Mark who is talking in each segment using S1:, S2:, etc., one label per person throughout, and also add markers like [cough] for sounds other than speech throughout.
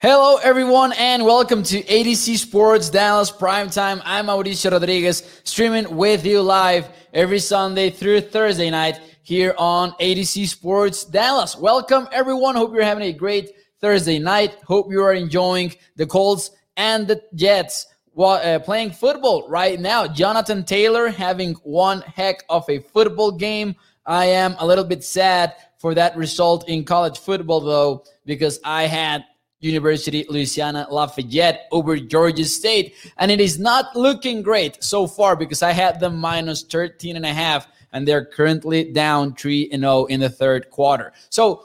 S1: Hello, everyone, and welcome to A to Z Sports Dallas Primetime. I'm Mauricio Rodriguez, streaming with you live every Sunday through Thursday night here on A to Z Sports Dallas. Welcome, everyone. Hope you're having a great Thursday night. Hope you are enjoying the Colts and the Jets uh, playing football right now. Jonathan Taylor having one heck of a football game. I am a little bit sad for that result in college football, though, because I had University Louisiana Lafayette over Georgia State. And it is not looking great so far because I had them minus 13 and a half and they're currently down 3 and 0 in the third quarter. So,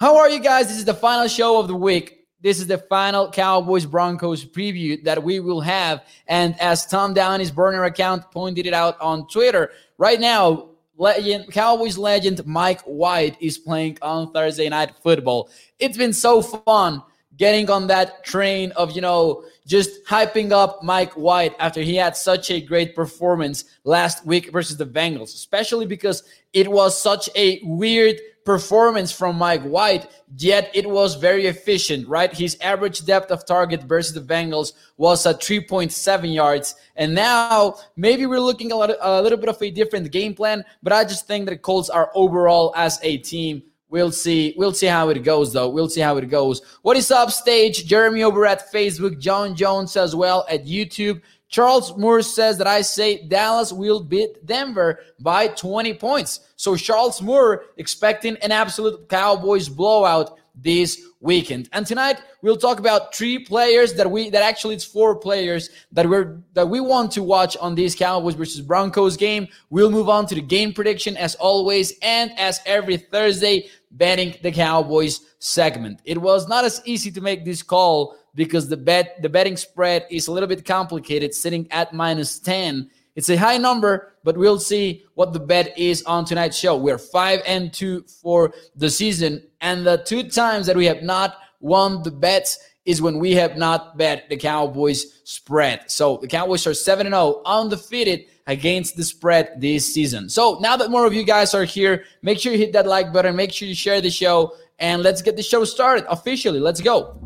S1: how are you guys? This is the final show of the week. This is the final Cowboys Broncos preview that we will have. And as Tom Downey's burner account pointed it out on Twitter, right now, legend Cowboys legend Mike White is playing on Thursday night football. It's been so fun getting on that train of, you know, just hyping up Mike White after he had such a great performance last week versus the Bengals, especially because it was such a weird performance from Mike White, yet it was very efficient, right? His average depth of target versus the Bengals was at 3.7 yards. And now maybe we're looking a, lot, a little bit of a different game plan, but I just think that Colts are overall as a team We'll see. We'll see how it goes, though. We'll see how it goes. What is up, stage? Jeremy over at Facebook. John Jones as well at YouTube. Charles Moore says that I say Dallas will beat Denver by 20 points. So Charles Moore expecting an absolute Cowboys blowout this weekend. And tonight we'll talk about three players that we that actually it's four players that we're that we want to watch on this Cowboys versus Broncos game. We'll move on to the game prediction as always and as every Thursday betting the Cowboys segment. It was not as easy to make this call because the bet the betting spread is a little bit complicated sitting at minus 10 it's a high number but we'll see what the bet is on tonight's show we're 5 and 2 for the season and the two times that we have not won the bets is when we have not bet the cowboys spread. So the cowboys are 7 and 0 undefeated against the spread this season. So now that more of you guys are here make sure you hit that like button. Make sure you share the show. And let's get the show started officially. Let's go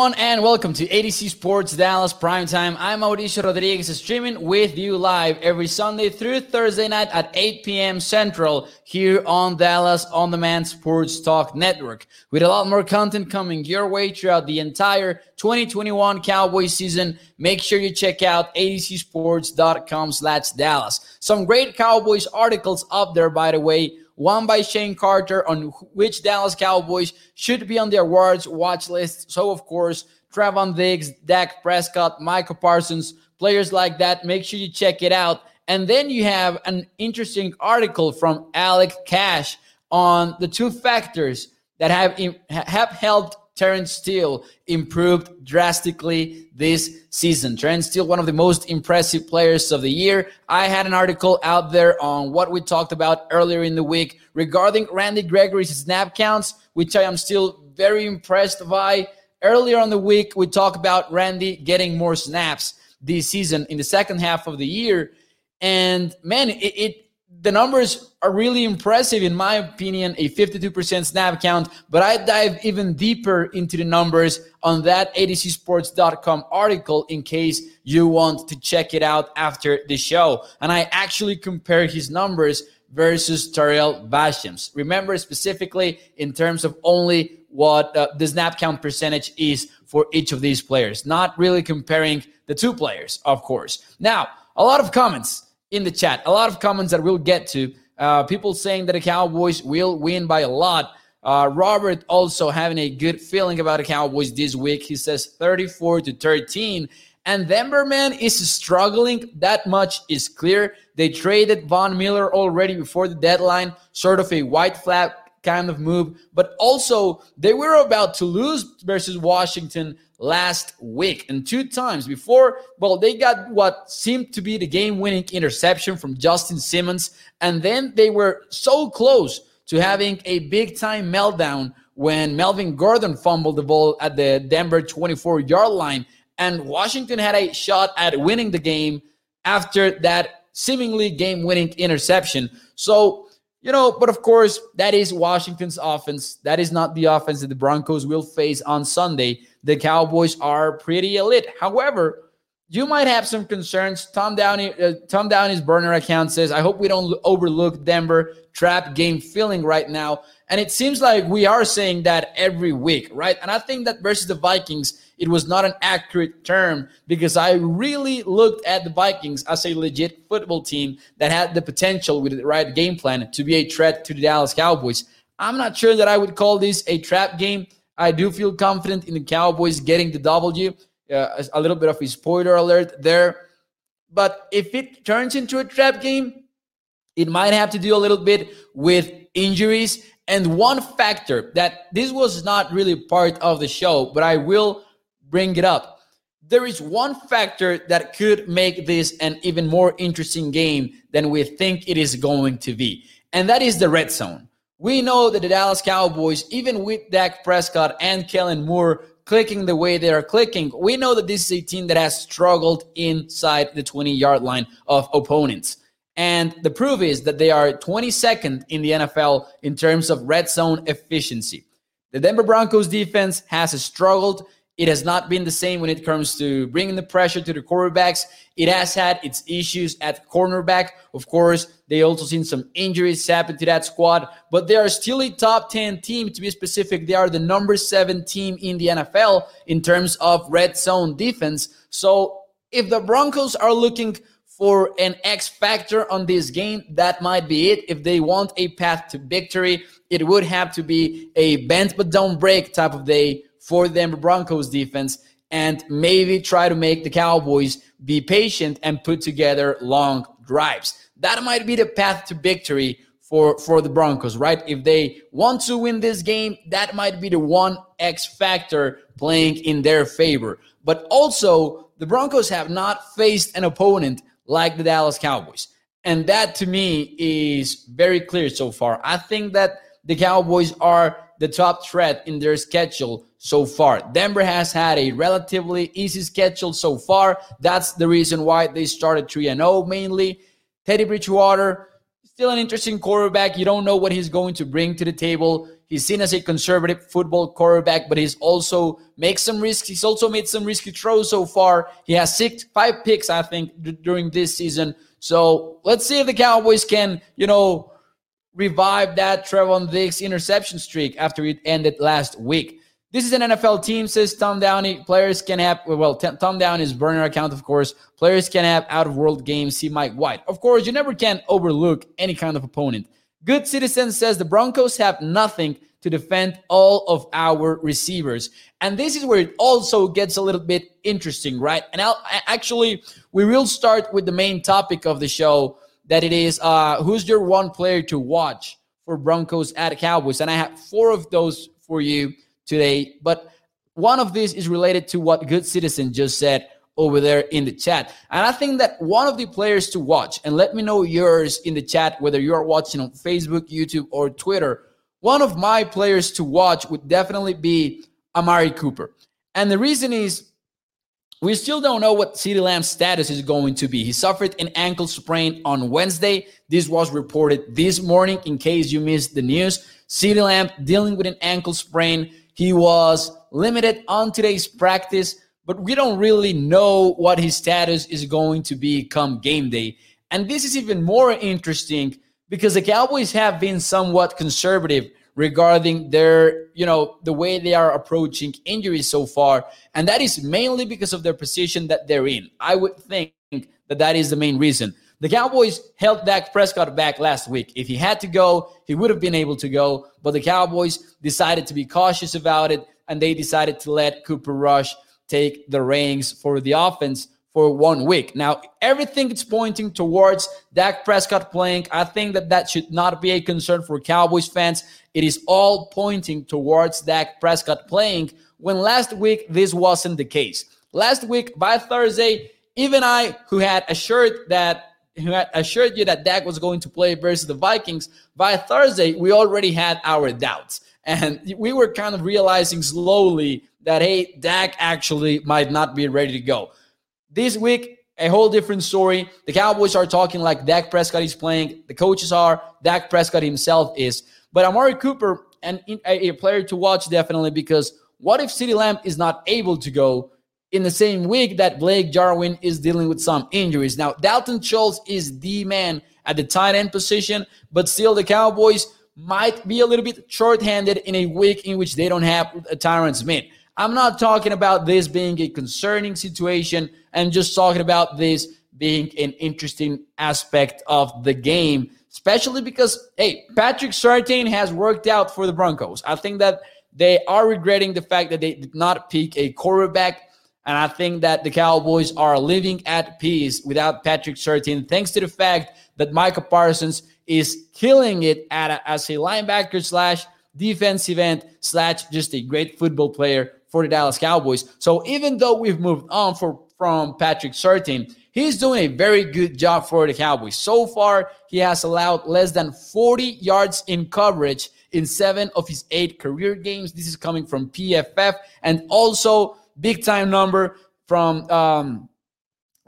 S1: everyone, and welcome to A to Z Sports Dallas Primetime. I'm Mauricio Rodriguez, streaming with you live every Sunday through Thursday night at 8 p.m. Central here on Dallas On Demand Sports Talk Network. With a lot more content coming your way throughout the entire 2021 Cowboy season, make sure you check out atozsports.com slash Dallas. Some great Cowboys articles up there, by the way one by Shane Carter on which Dallas Cowboys should be on the awards watch list. So, of course, Trevon Diggs, Dak Prescott, Michael Parsons, players like that. Make sure you check it out. And then you have an interesting article from Alec Cash on the two factors that have, have helped Terence Steele improved drastically this season. Terence Steele, one of the most impressive players of the year. I had an article out there on what we talked about earlier in the week regarding Randy Gregory's snap counts, which I am still very impressed by. Earlier on the week, we talked about Randy getting more snaps this season in the second half of the year. And man, it, it the numbers are really impressive, in my opinion, a 52% snap count. But I dive even deeper into the numbers on that atozsports.com article in case you want to check it out after the show. And I actually compare his numbers versus Tarell Basham's. Remember specifically in terms of only what uh, the snap count percentage is for each of these players, not really comparing the two players, of course. Now, a lot of comments in the chat. A lot of comments that we'll get to. Uh, people saying that the Cowboys will win by a lot. Uh, Robert also having a good feeling about the Cowboys this week. He says 34 to 13. And Denver, man, is struggling. That much is clear. They traded Von Miller already before the deadline, sort of a white flag kind of move, but also they were about to lose versus Washington last week. And two times before well they got what seemed to be the game-winning interception from Justin Simmons. And then they were so close to having a big time meltdown when Melvin Gordon fumbled the ball at the Denver 24 yard line. And Washington had a shot at winning the game after that seemingly game winning interception. So you know, but of course, that is Washington's offense. That is not the offense that the Broncos will face on Sunday. The Cowboys are pretty elite. However, you might have some concerns. Tom Downey, uh, Tom Downey's burner account says, "I hope we don't overlook Denver trap game feeling right now." And it seems like we are saying that every week, right? And I think that versus the Vikings, it was not an accurate term because I really looked at the Vikings as a legit football team that had the potential with the right game plan to be a threat to the Dallas Cowboys. I'm not sure that I would call this a trap game. I do feel confident in the Cowboys getting the W. Uh, a little bit of a spoiler alert there. But if it turns into a trap game, it might have to do a little bit with injuries. And one factor that this was not really part of the show, but I will bring it up. There is one factor that could make this an even more interesting game than we think it is going to be, and that is the red zone. We know that the Dallas Cowboys, even with Dak Prescott and Kellen Moore clicking the way they are clicking, we know that this is a team that has struggled inside the 20 yard line of opponents. And the proof is that they are 22nd in the NFL in terms of red zone efficiency. The Denver Broncos defense has struggled it has not been the same when it comes to bringing the pressure to the quarterbacks. It has had its issues at cornerback. Of course, they also seen some injuries happen to that squad, but they are still a top 10 team. To be specific, they are the number seven team in the NFL in terms of red zone defense. So if the Broncos are looking for an X factor on this game, that might be it. If they want a path to victory, it would have to be a bend but don't break type of day for the Denver Broncos defense and maybe try to make the Cowboys be patient and put together long drives. That might be the path to victory for, for the Broncos, right? If they want to win this game, that might be the one X factor playing in their favor. But also, the Broncos have not faced an opponent like the Dallas Cowboys. And that to me is very clear so far. I think that the Cowboys are the top threat in their schedule so far. Denver has had a relatively easy schedule so far. That's the reason why they started 3 0 mainly. Teddy Bridgewater, still an interesting quarterback. You don't know what he's going to bring to the table. He's seen as a conservative football quarterback, but he's also makes some risks. He's also made some risky throws so far. He has six, five picks, I think, d- during this season. So let's see if the Cowboys can, you know, revive that Trevon Diggs interception streak after it ended last week. This is an NFL team, says Tom Downey. Players can have, well, Tom Downey's burner account, of course. Players can have out of world games. See Mike White. Of course, you never can overlook any kind of opponent. Good Citizen says the Broncos have nothing to defend all of our receivers. And this is where it also gets a little bit interesting, right? And I'll, actually, we will start with the main topic of the show that it is uh, who's your one player to watch for Broncos at Cowboys? And I have four of those for you today. But one of these is related to what Good Citizen just said over there in the chat. And I think that one of the players to watch, and let me know yours in the chat, whether you're watching on Facebook, YouTube, or Twitter. One of my players to watch would definitely be Amari Cooper. And the reason is we still don't know what CeeDee Lamb's status is going to be. He suffered an ankle sprain on Wednesday. This was reported this morning in case you missed the news. CeeDee Lamb dealing with an ankle sprain. He was limited on today's practice, but we don't really know what his status is going to be come game day. And this is even more interesting because the Cowboys have been somewhat conservative regarding their, you know, the way they are approaching injuries so far. And that is mainly because of their position that they're in. I would think that that is the main reason. The Cowboys held Dak Prescott back last week. If he had to go, he would have been able to go, but the Cowboys decided to be cautious about it and they decided to let Cooper Rush take the reins for the offense for one week. Now, everything is pointing towards Dak Prescott playing. I think that that should not be a concern for Cowboys fans. It is all pointing towards Dak Prescott playing when last week this wasn't the case. Last week by Thursday, even I, who had assured that who had assured you that Dak was going to play versus the Vikings, by Thursday we already had our doubts, and we were kind of realizing slowly that hey, Dak actually might not be ready to go. This week, a whole different story. The Cowboys are talking like Dak Prescott is playing. The coaches are. Dak Prescott himself is. But Amari Cooper and a player to watch definitely because what if CeeDee Lamb is not able to go in the same week that Blake Jarwin is dealing with some injuries? Now, Dalton Schultz is the man at the tight end position, but still the Cowboys might be a little bit short-handed in a week in which they don't have a Tyron Smith. I'm not talking about this being a concerning situation. I'm just talking about this being an interesting aspect of the game, especially because, hey, Patrick Surtain has worked out for the Broncos. I think that they are regretting the fact that they did not pick a quarterback. And I think that the Cowboys are living at peace without Patrick Surtain, thanks to the fact that Micah Parsons is killing it at a, as a linebacker slash defensive end slash just a great football player for the Dallas Cowboys. So even though we've moved on for, from Patrick Surtain, he's doing a very good job for the Cowboys. So far, he has allowed less than 40 yards in coverage in seven of his eight career games. This is coming from PFF and also big time number from um,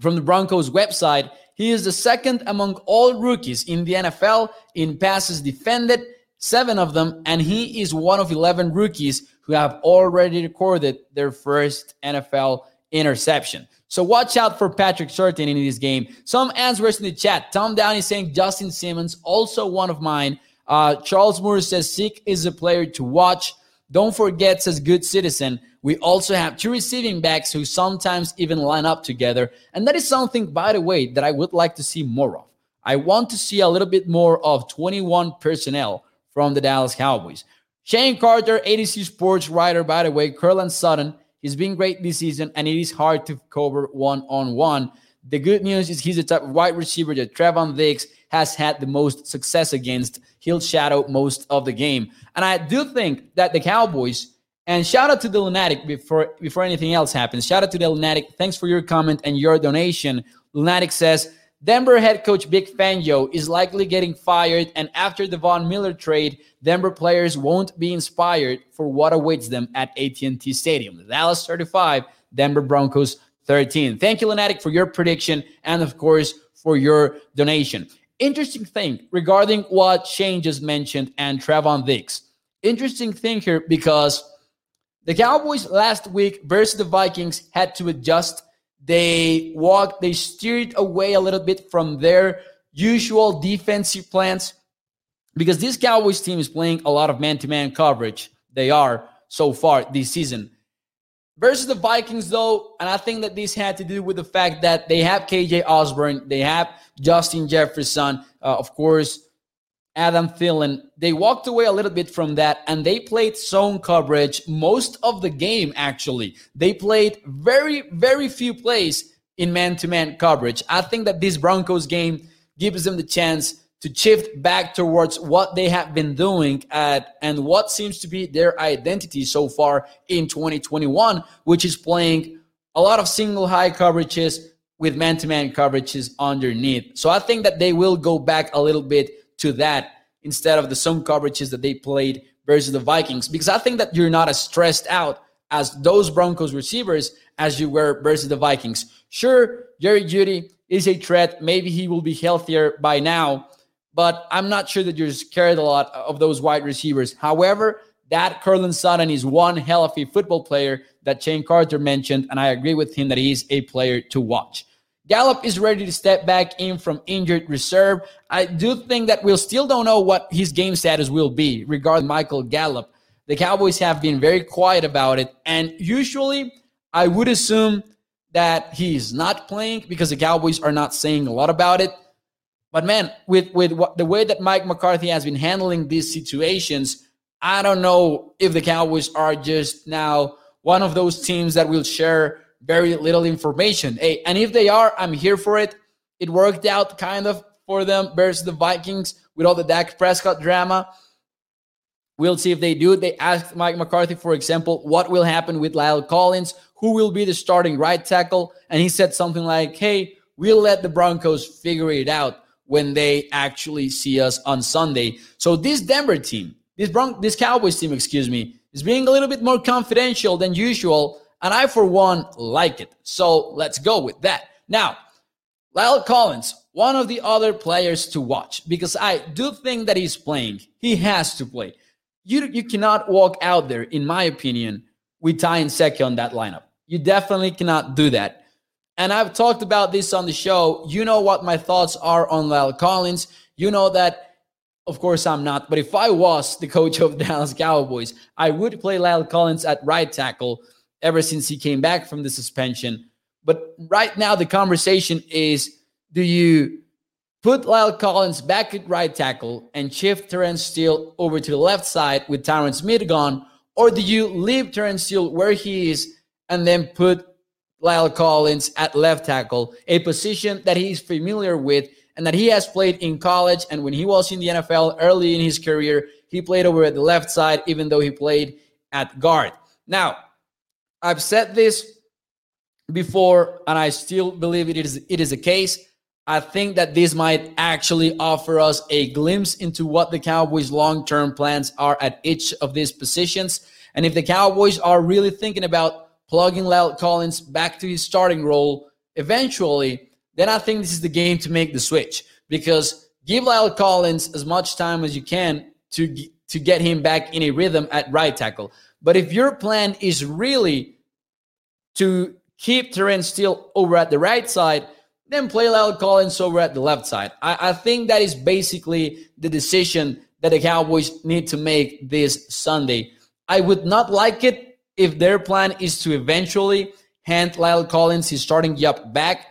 S1: from the Broncos website. He is the second among all rookies in the NFL in passes defended, seven of them, and he is one of 11 rookies who have already recorded their first NFL interception. So watch out for Patrick Surtain in this game. Some answers in the chat. Tom Downey saying Justin Simmons, also one of mine. Uh, Charles Moore says Zeke is a player to watch. Don't forget, says Good Citizen. We also have two receiving backs who sometimes even line up together. And that is something, by the way, that I would like to see more of. I want to see a little bit more of 21 personnel from the Dallas Cowboys. Shane Carter, A to Z Sports writer, by the way, Courtland Sutton, he's been great this season, and it is hard to cover one on one. The good news is he's the type of wide receiver that Trevon Diggs has had the most success against. He'll shadow most of the game. And I do think that the Cowboys, and shout out to the Lunatic before before anything else happens. Shout out to the Lunatic. Thanks for your comment and your donation. Lunatic says Denver head coach Vic Fangio is likely getting fired, and after the Von Miller trade, Denver players won't be inspired for what awaits them at AT&T Stadium. Dallas 35, Denver Broncos 13. Thank you, Lunatic, for your prediction and, of course, for your donation. Interesting thing regarding what Shane just mentioned and Trevon Diggs. Interesting thing here because the Cowboys last week versus the Vikings had to adjust they walked, they steered away a little bit from their usual defensive plans because this Cowboys team is playing a lot of man to man coverage. They are so far this season. Versus the Vikings, though, and I think that this had to do with the fact that they have KJ Osborn, they have Justin Jefferson, uh, of course, Adam Thielen, they walked away a little bit from that and they played zone coverage most of the game, actually. They played very, very few plays in man to man coverage. I think that this Broncos game gives them the chance to shift back towards what they have been doing at and what seems to be their identity so far in 2021, which is playing a lot of single high coverages with man to man coverages underneath. So I think that they will go back a little bit to that instead of the zone coverages that they played versus the Vikings because I think that you're not as stressed out as those Broncos receivers as you were versus the Vikings. Sure, Jerry Jeudy is a threat. Maybe he will be healthier by now, but I'm not sure that you're scared a lot of those wide receivers. However, that Courtland Sutton is one hell of a football player that Shane Carter mentioned, and I agree with him that he's a player to watch. Gallup is ready to step back in from injured reserve. I do think that we still don't know what his game status will be regarding Michael Gallup. The Cowboys have been very quiet about it. And usually, I would assume that he's not playing because the Cowboys are not saying a lot about it. But man, with with what, the way that Mike McCarthy has been handling these situations, I don't know if the Cowboys are just now one of those teams that will share very little information. Hey, and if they are, I'm here for it. It worked out kind of for them versus the Vikings with all the Dak Prescott drama. We'll see if they do. They asked Mike McCarthy, for example, what will happen with La'el Collins, who will be the starting right tackle, and he said something like, "Hey, we'll let the Broncos figure it out when they actually see us on Sunday." So this Denver team, this Bron- this Cowboys team, excuse me, is being a little bit more confidential than usual, and I for one like it. So let's go with that. Now, La'el Collins, one of the other players to watch because I do think that he's playing. He has to play. You you cannot walk out there, in my opinion, with Ty Nsekhe on that lineup. You definitely cannot do that. And I've talked about this on the show. You know what my thoughts are on La'el Collins. You know that, of course, I'm not. But if I was the coach of [laughs] Dallas Cowboys, I would play La'el Collins at right tackle ever since he came back from the suspension. But right now, the conversation is do you put La'el Collins back at right tackle and shift Terence Steele over to the left side with Tyron Smith gone? Or do you leave Terence Steele where he is and then put La'el Collins at left tackle, a position that he's familiar with and that he has played in college and when he was in the NFL early in his career, he played over at the left side, even though he played at guard. Now, I've said this before, and I still believe it is it is a case. I think that this might actually offer us a glimpse into what the Cowboys' long-term plans are at each of these positions. And if the Cowboys are really thinking about plugging La'el Collins back to his starting role eventually, then I think this is the game to make the switch because give La'el Collins as much time as you can to to get him back in a rhythm at right tackle. But if your plan is really to keep Terence Steele over at the right side, then play La'el Collins over at the left side. I, I think that is basically the decision that the Cowboys need to make this Sunday. I would not like it if their plan is to eventually hand La'el Collins his starting job back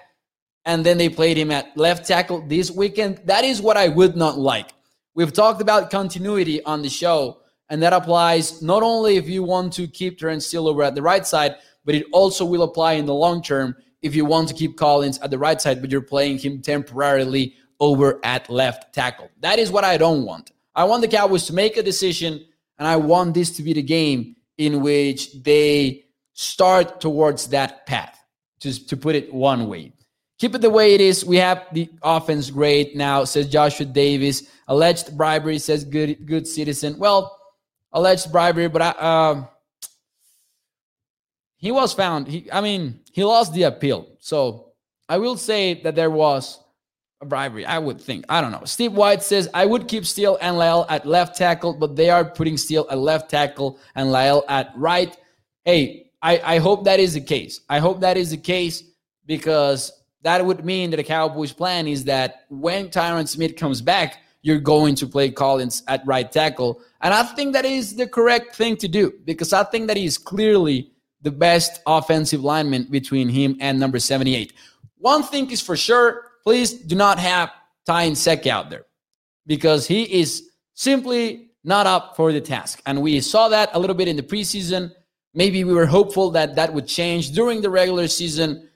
S1: and then they played him at left tackle this weekend. That is what I would not like. We've talked about continuity on the show, and that applies not only if you want to keep Steele over at the right side, but it also will apply in the long term if you want to keep Collins at the right side, but you're playing him temporarily over at left tackle. That is what I don't want. I want the Cowboys to make a decision, and I want this to be the game in which they start towards that path, just to put it one way. Keep it the way it is. We have the offense great now, says Joshua Davis. Alleged bribery, says good good citizen. Well, alleged bribery, but I, uh, he was found. He, I mean, he lost the appeal. So I will say that there was a bribery. I would think. I don't know. Steve White says I would keep Steele and La'el at left tackle, but they are putting Steele at left tackle and La'el at right. Hey, I, I hope that is the case. I hope that is the case because that would mean that the Cowboys' plan is that when Tyron Smith comes back, you're going to play Collins at right tackle. And I think that is the correct thing to do because I think that he's clearly the best offensive lineman between him and number 78. One thing is for sure, please do not have Ty Nsekhe out there because he is simply not up for the task. And we saw that a little bit in the preseason. Maybe we were hopeful that that would change during the regular season,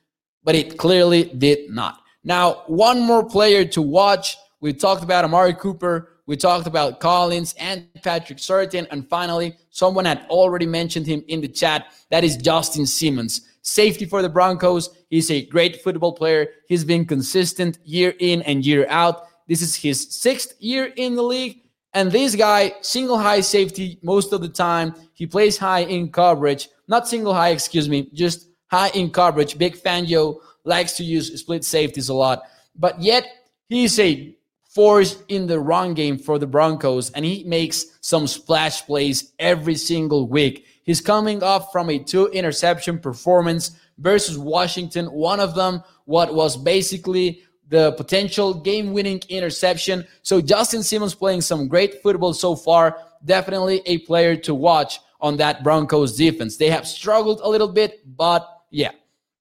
S1: but it clearly did not. Now, one more player to watch. We talked about Amari Cooper. We talked about Collins and Patrick Surtain. And finally, someone had already mentioned him in the chat. That is Justin Simmons. Safety for the Broncos. He's a great football player. He's been consistent year in and year out. This is his sixth year in the league. And this guy, single high safety most of the time. He plays high in coverage. Not single high, excuse me, just high in coverage. Vic Fangio likes to use split safeties a lot. But yet, he's a force in the run game for the Broncos, and he makes some splash plays every single week. He's coming off from a two interception performance versus Washington. One of them, what was basically the potential game winning interception. So Justin Simmons playing some great football so far. Definitely a player to watch on that Broncos defense. They have struggled a little bit, but yeah,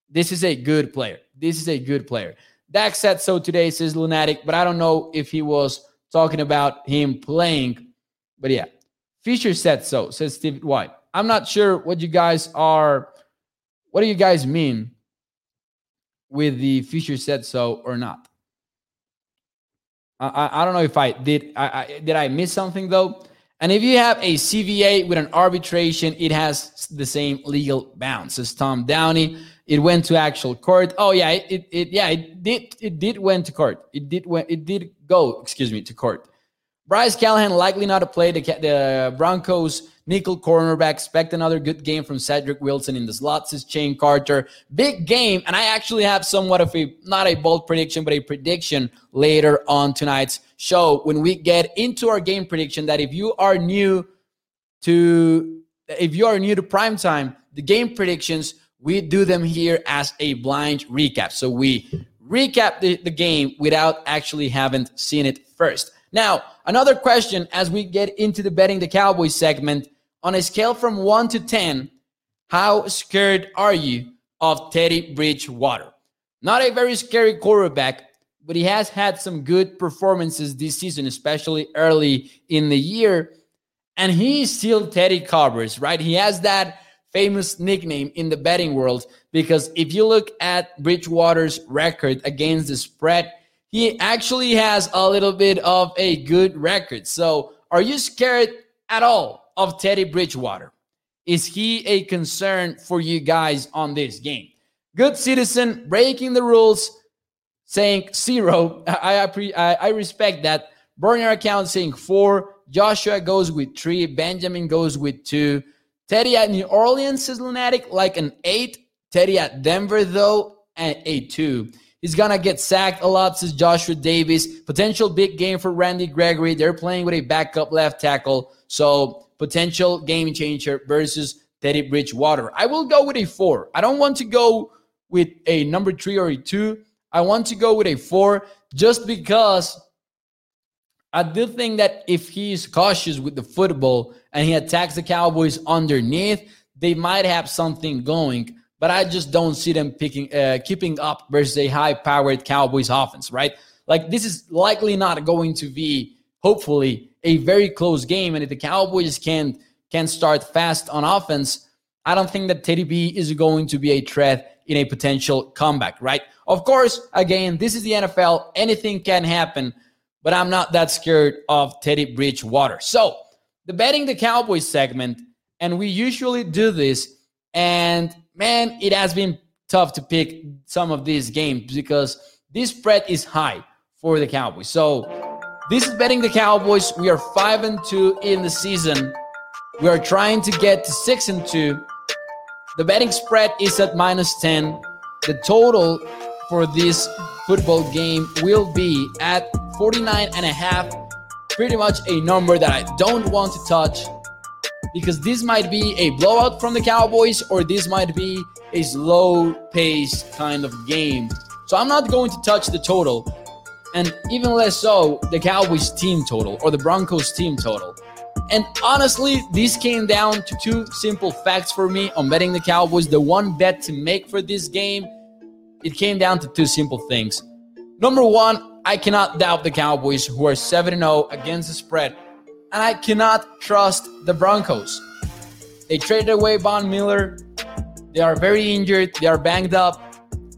S1: this is a good player. This is a good player. Dak said so today, says Lunatic, but I don't know if he was talking about him playing. But yeah, Fisher said so, says Steve White. I'm not sure what you guys are, what do you guys mean with the future said so or not. I, I, I don't know if I did. I, I, did I miss something though? And if you have a CVA with an arbitration, it has the same legal bounds as Tom Downey. It went to actual court. Oh yeah, it, it yeah it did it did went to court. It did went it did go excuse me to court. Bryce Callahan likely not to play the the Broncos nickel cornerback. Expect another good game from Cedric Wilson in the slots is Shane Carter. Big game, and I actually have somewhat of a not a bold prediction, but a prediction later on tonight's show when we get into our game prediction. That if you are new to if you are new to prime time, the game predictions we do them here as a blind recap. So we recap the, the game without actually having seen it first. Now, another question as we get into the betting the Cowboys segment on a scale from 1 to 10, how scared are you of Teddy Bridgewater? Not a very scary quarterback, but he has had some good performances this season, especially early in the year. And he's still Teddy Covers, right? He has that famous nickname in the betting world because if you look at Bridgewater's record against the spread, he actually has a little bit of a good record. So, are you scared at all of Teddy Bridgewater? Is he a concern for you guys on this game? Good citizen breaking the rules, saying zero. I I, I respect that. Burner account saying four. Joshua goes with three. Benjamin goes with two. Teddy at New Orleans is lunatic, like an eight. Teddy at Denver, though, at a two. He's gonna get sacked a lot, says Joshua Davis. Potential big game for Randy Gregory. They're playing with a backup left tackle. So potential game changer versus Teddy Bridgewater. I will go with a four. I don't want to go with a number three or a two. I want to go with a four just because I do think that if he's cautious with the football and he attacks the Cowboys underneath, they might have something going. But I just don't see them picking, uh, keeping up versus a high-powered Cowboys offense, right? Like this is likely not going to be, hopefully, a very close game. And if the Cowboys can can start fast on offense, I don't think that Teddy B is going to be a threat in a potential comeback, right? Of course, again, this is the NFL. Anything can happen but I'm not that scared of Teddy Bridgewater. So, the betting the Cowboys segment, and we usually do this, and man, it has been tough to pick some of these games because this spread is high for the Cowboys. So, this is betting the Cowboys. We are 5 and 2 in the season. We are trying to get to 6 and 2. The betting spread is at minus 10. The total for this football game will be at 49 and a half. Pretty much a number that I don't want to touch because this might be a blowout from the Cowboys or this might be a slow pace kind of game. So I'm not going to touch the total and even less so the Cowboys team total or the Broncos team total. And honestly, this came down to two simple facts for me on betting the Cowboys. The one bet to make for this game, it came down to two simple things. Number one, I cannot doubt the Cowboys, who are 7 0 against the spread. And I cannot trust the Broncos. They traded away Von Miller. They are very injured. They are banged up.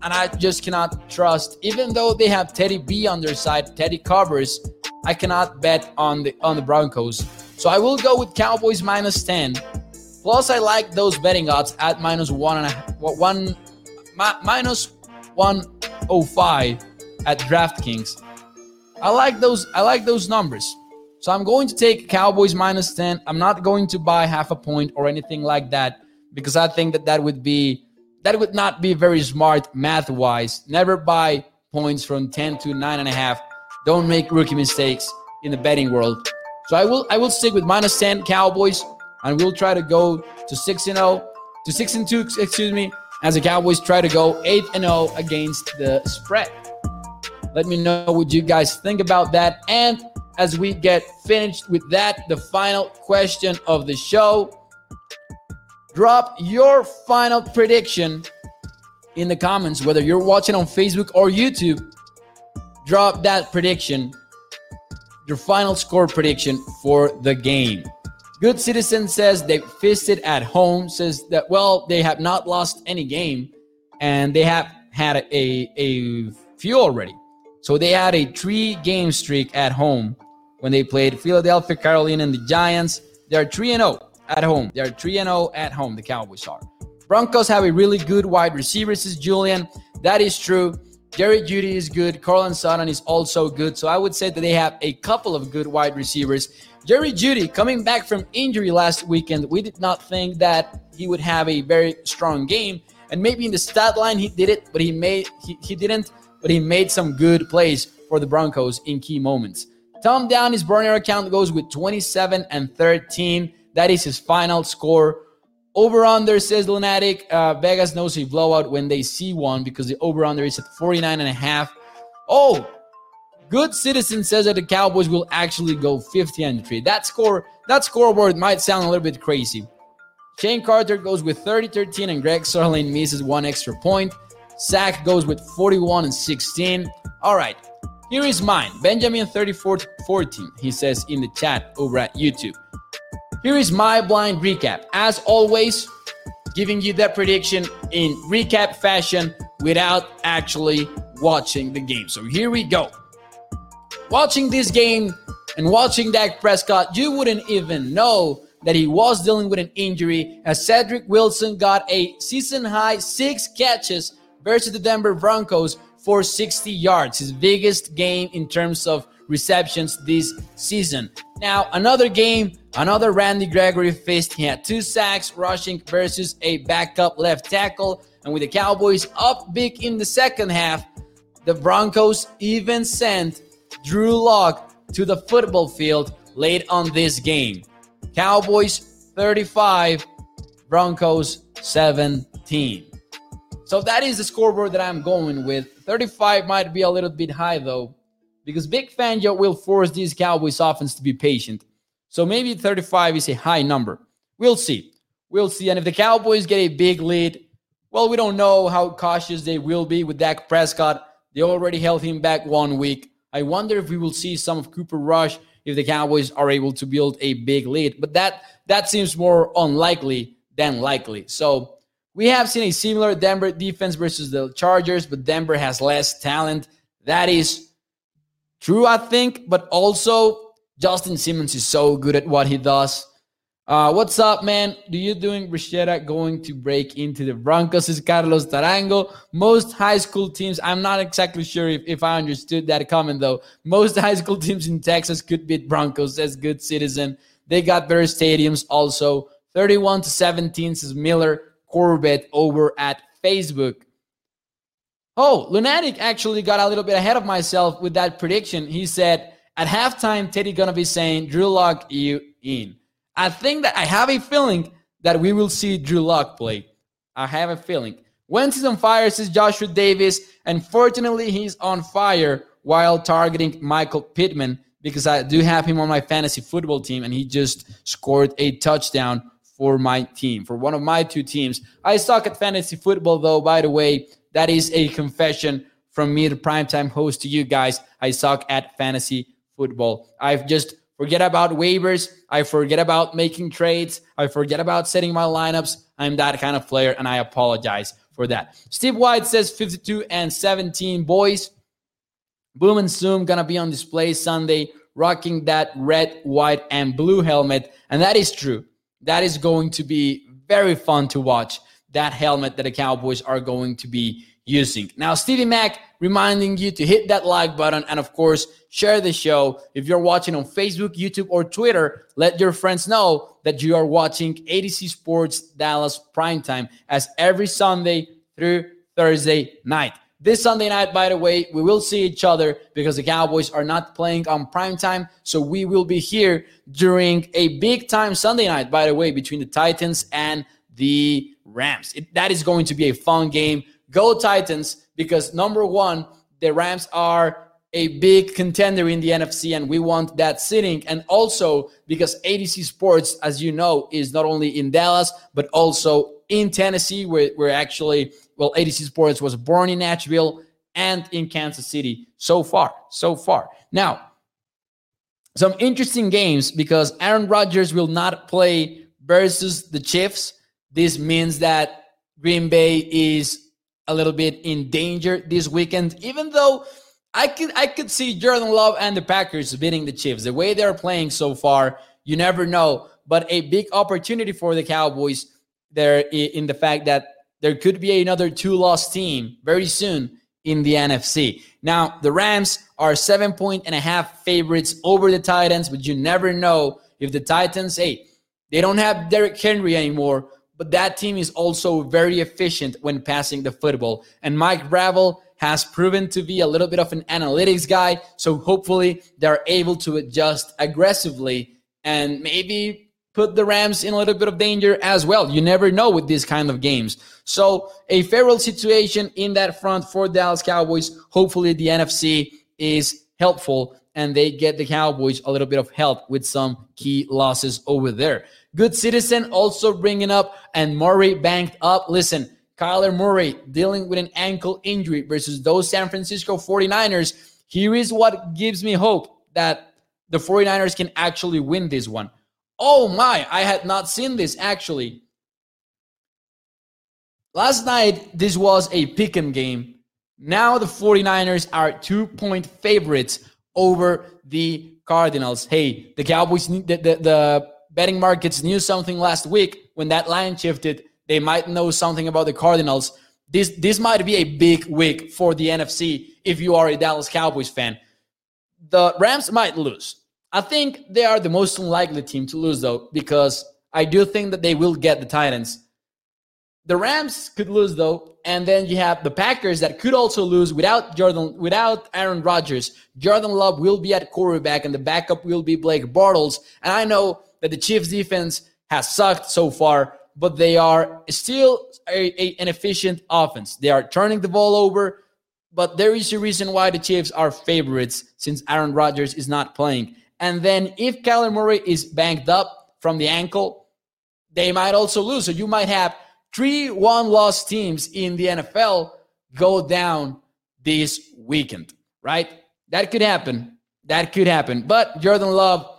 S1: And I just cannot trust, even though they have Teddy B on their side, Teddy covers, I cannot bet on the on the Broncos. So I will go with Cowboys minus 10. Plus, I like those betting odds at minus one and a, one mi- minus 105 at DraftKings. I like those. I like those numbers. So I'm going to take Cowboys minus 10. I'm not going to buy half a point or anything like that because I think that that would be that would not be very smart math wise. Never buy points from 10 to nine and a half. Don't make rookie mistakes in the betting world. So I will I will stick with minus 10 Cowboys and we'll try to go to 6 and 0 to 6 and 2 excuse me as the Cowboys try to go 8 and 0 against the spread. Let me know what you guys think about that. And as we get finished with that, the final question of the show drop your final prediction in the comments, whether you're watching on Facebook or YouTube. Drop that prediction, your final score prediction for the game. Good Citizen says they fisted at home, says that, well, they have not lost any game and they have had a, a few already. So they had a three game streak at home when they played Philadelphia, Carolina, and the Giants. They're 3 0 at home. They're 3 0 at home, the Cowboys are. Broncos have a really good wide receiver, says Julian. That is true. Jerry Jeudy is good. Courtland Sutton is also good. So I would say that they have a couple of good wide receivers. Jerry Jeudy coming back from injury last weekend. We did not think that he would have a very strong game. And maybe in the stat line he did it, but he made he, he didn't, but he made some good plays for the Broncos in key moments. Tom Downey's burner account goes with 27 and 13. That is his final score. Over under says Lunatic. Uh, Vegas knows a blowout when they see one because the over under is at 49 and a half. Oh, good citizen says that the Cowboys will actually go 50 and 3. That score, that scoreboard might sound a little bit crazy. Shane Carter goes with 30 13 and Greg Zuerlein misses one extra point. Zach goes with 41 and 16. All right, here is mine. Benjamin 34 14. He says in the chat over at YouTube. Here is my blind recap. As always, giving you that prediction in recap fashion without actually watching the game. So here we go. Watching this game and watching Dak Prescott, you wouldn't even know that he was dealing with an injury as Cedric Wilson got a season high six catches versus the Denver Broncos for 60 yards, his biggest game in terms of receptions this season. Now, another game, another Randy Gregory fist. He had two sacks rushing versus a backup left tackle. And with the Cowboys up big in the second half, the Broncos even sent Drew Lock to the football field late on this game. Cowboys 35, Broncos 17. So that is the scoreboard that I'm going with. 35 might be a little bit high though, because Vic Fangio will force these Cowboys offense to be patient. So maybe 35 is a high number. We'll see. We'll see. And if the Cowboys get a big lead, well, we don't know how cautious they will be with Dak Prescott. They already held him back one week. I wonder if we will see some of Cooper Rush if the Cowboys are able to build a big lead. But that that seems more unlikely than likely. So we have seen a similar Denver defense versus the Chargers, but Denver has less talent. That is true, I think, but also Justin Simmons is so good at what he does. Uh, what's up, man? Do you doing Brichetta going to break into the Broncos? Is Carlos Tarango. Most high school teams, I'm not exactly sure if, if I understood that comment though. Most [laughs] high school teams in Texas could beat Broncos as good citizen. They got better stadiums also. 31 to 17 says Miller. Corbett over at Facebook. Oh, Lunatic actually got a little bit ahead of myself with that prediction. He said at halftime, Teddy gonna be saying, Drew Lock, you in. I think that I have a feeling that we will see Drew Lock play. I have a feeling. Wentz is on fire, says Joshua Davis. And fortunately, he's on fire while targeting Michael Pittman because I do have him on my fantasy football team and he just scored a touchdown for my team, for one of my two teams. I suck at fantasy football, though, by the way. That is a confession from me, the primetime host, to you guys. I suck at fantasy football. I've just forget about waivers. I forget about making trades. I forget about setting my lineups. I'm that kind of player, and I apologize for that. Steve White says 52 and 17 boys. Boom and Zoom gonna be on display Sunday, rocking that red, white, and blue helmet, and that is true that is going to be very fun to watch. That helmet that the Cowboys are going to be using. Now, Stevie Mac reminding you to hit that like button and, of course, share the show. If you're watching on Facebook, YouTube, or Twitter, let your friends know that you are watching A to Z Sports Dallas Primetime as every Sunday through Thursday night. This Sunday night, by the way, we will see each other because the Cowboys are not playing on prime time. So we will be here during a big time Sunday night, by the way, between the Titans and the Rams. It, that is going to be a fun game. Go Titans because number one, the Rams are a big contender in the NFC and we want that sitting. And also because A to Z Sports, as you know, is not only in Dallas, but also in Tennessee, where we're actually well, A to Z Sports was born in Nashville and in Kansas City so far. So far. Now, some interesting games because Aaron Rodgers will not play versus the Chiefs. This means that Green Bay is a little bit in danger this weekend, even though I could I could see Jordan Love and the Packers beating the Chiefs. The way they're playing so far, you never know. But a big opportunity for the Cowboys there in the fact that there could be another two-loss team very soon in the NFC. Now, the Rams are seven point and a half favorites over the Titans, but you never know if the Titans, hey, they don't have Derrick Henry anymore, but that team is also very efficient when passing the football. And Mike Vrabel has proven to be a little bit of an analytics guy. So hopefully they're able to adjust aggressively and maybe put the Rams in a little bit of danger as well. You never know with these kind of games. So a feral situation in that front for Dallas Cowboys. Hopefully the NFC is helpful and they get the Cowboys a little bit of help with some key losses over there. Good citizen also bringing up and Murray banked up. Listen, Kyler Murray dealing with an ankle injury versus those San Francisco 49ers. Here is what gives me hope that the 49ers can actually win this one. Oh my, I had not seen this actually. Last night, this was a pick 'em game. Now the 49ers are two point favorites over the Cardinals. Hey, the Cowboys, the, the, the betting markets knew something last week when that line shifted. They might know something about the Cardinals. This this might be a big week for the NFC if you are a Dallas Cowboys fan. The Rams might lose. I think they are the most unlikely team to lose though because I do think that they will get the Titans. The Rams could lose though, and then you have the Packers that could also lose without Jordan, without Aaron Rodgers. Jordan Love will be at quarterback, and the backup will be Blake Bortles. And I know that the Chiefs' defense has sucked so far, but they are still a, a, an efficient offense. They are turning the ball over, but there is a reason why the Chiefs are favorites since Aaron Rodgers is not playing. And then if Kyler Murray is banked up from the ankle, they might also lose. So you might have three one loss teams in the NFL go down this weekend, right? That could happen. That could happen. But Jordan Love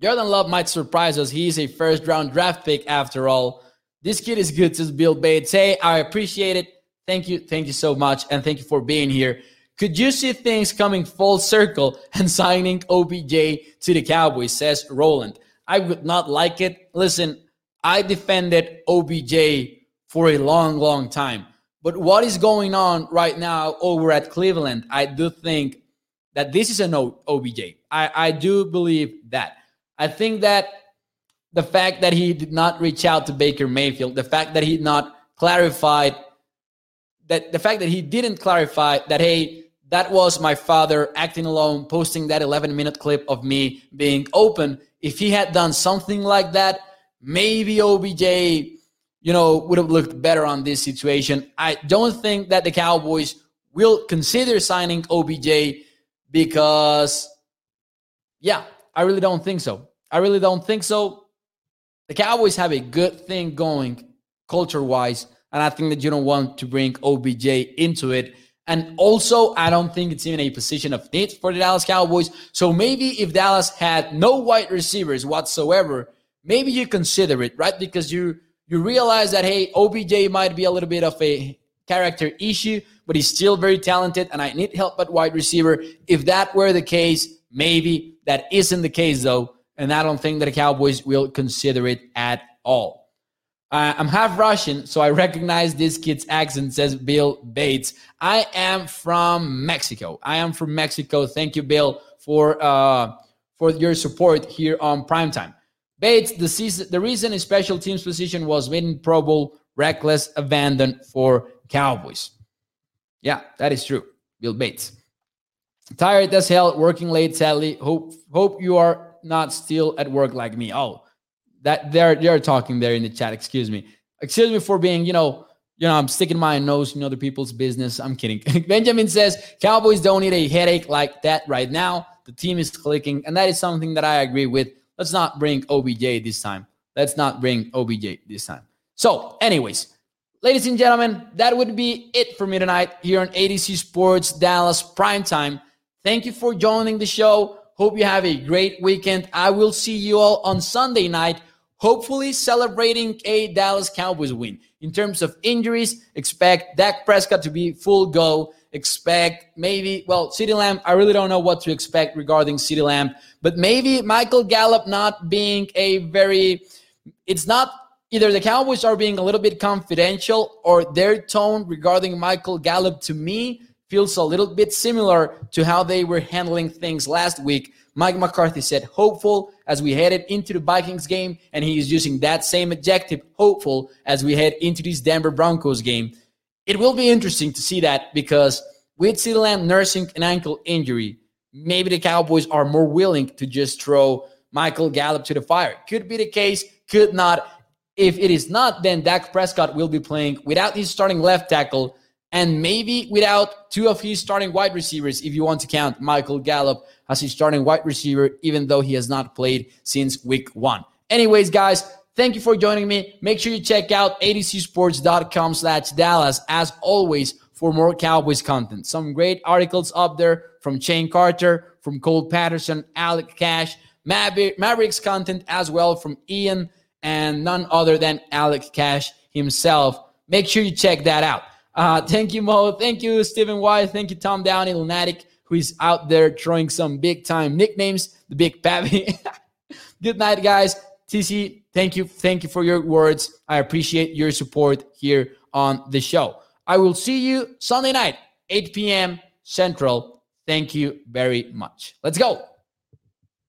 S1: Jordan Love might surprise us. He's a first round draft pick after all. This kid is good, says Bill Bates. Hey, I appreciate it. Thank you. Thank you so much. And thank you for being here. Could you see things coming full circle [laughs] and signing OBJ to the Cowboys, says Roland. I would not like it. Listen, I defended OBJ for a long, long time. But what is going on right now over at Cleveland? I do think that this is a no OBJ. I, I do believe that. I think that the fact that he did not reach out to Baker Mayfield, the fact that he not clarified that the fact that he didn't clarify that, hey, that was my father acting alone, posting that 11 minute clip of me being open. If he had done something like that, maybe OBJ, you know, would have looked better on this situation. I don't think that the Cowboys will consider signing OBJ because, yeah, I really don't think so. I really don't think so. The Cowboys have a good thing going culture wise, and I think that you don't want to bring OBJ into it. And also, I don't think it's even a position of need for the Dallas Cowboys. So maybe if Dallas had no wide receivers whatsoever, maybe you consider it, right? Because you you realize that hey, OBJ might be a little bit of a character issue, but he's still very talented, and I need help at wide receiver. If that were the case, maybe that isn't the case though and I don't think that the Cowboys will consider it at all. Uh, I'm half Russian, so I recognize this kid's accent, says Bill Bates. I am from Mexico. I am from Mexico. Thank you, Bill, for uh, for your support here on Primetime. Bates, the, season, the reason his special teams position was made Pro Bowl, reckless abandon for Cowboys. Yeah, that is true. Bill Bates. Tired as hell, working late, sadly. Hope hope you are not still at work like me. Oh, that they're they're talking there in the chat. Excuse me. Excuse me for being, you know, you know, I'm sticking my nose in other people's business. I'm kidding. [laughs] Benjamin says Cowboys don't need a headache like that right now. The team is clicking, and that is something that I agree with. Let's not bring OBJ this time. Let's not bring OBJ this time. So, anyways, ladies and gentlemen, that would be it for me tonight here on A to Z Sports Dallas Prime Time. Thank you for joining the show. Hope you have a great weekend. I will see you all on Sunday night. hopefully celebrating a Dallas Cowboys win. In terms of injuries, expect Dak Prescott to be full go. Expect maybe, well, CeeDee Lamb, I really don't know what to expect regarding CeeDee Lamb, but maybe Michael Gallup not being a very, it's not either the Cowboys are being a little bit confidential or their tone regarding Michael Gallup to me feels a little bit similar to how they were handling things last week. Mike McCarthy said hopeful as we headed into the Vikings game, and he is using that same adjective, hopeful, as we head into this Denver Broncos game. It will be interesting to see that because with CeeDee Lamb nursing an ankle injury, maybe the Cowboys are more willing to just throw Michael Gallup to the fire. Could be the case, could not. If it is not, then Dak Prescott will be playing without his starting left tackle and maybe without two of his starting wide receivers, if you want to count Michael Gallup as his starting wide receiver, even though he has not played since week one. Anyways, guys, thank you for joining me. Make sure you check out atozsports.com slash Dallas, as always, for more Cowboys content. Some great articles up there from Shane Carter, from Cole Patterson, Alec Cash, Mavericks content as well from Ian, and none other than Alec Cash himself. Make sure you check that out. Uh, thank you, Mo. Thank you, Stephen White. Thank you, Tom Downey, Lunatic, who is out there throwing some big time nicknames, the Big Pappy. [laughs] Good night, guys. TC, thank you. Thank you for your words. I appreciate your support here on the show. I will see you Sunday night, 8 p.m. Central. Thank you very much. Let's go.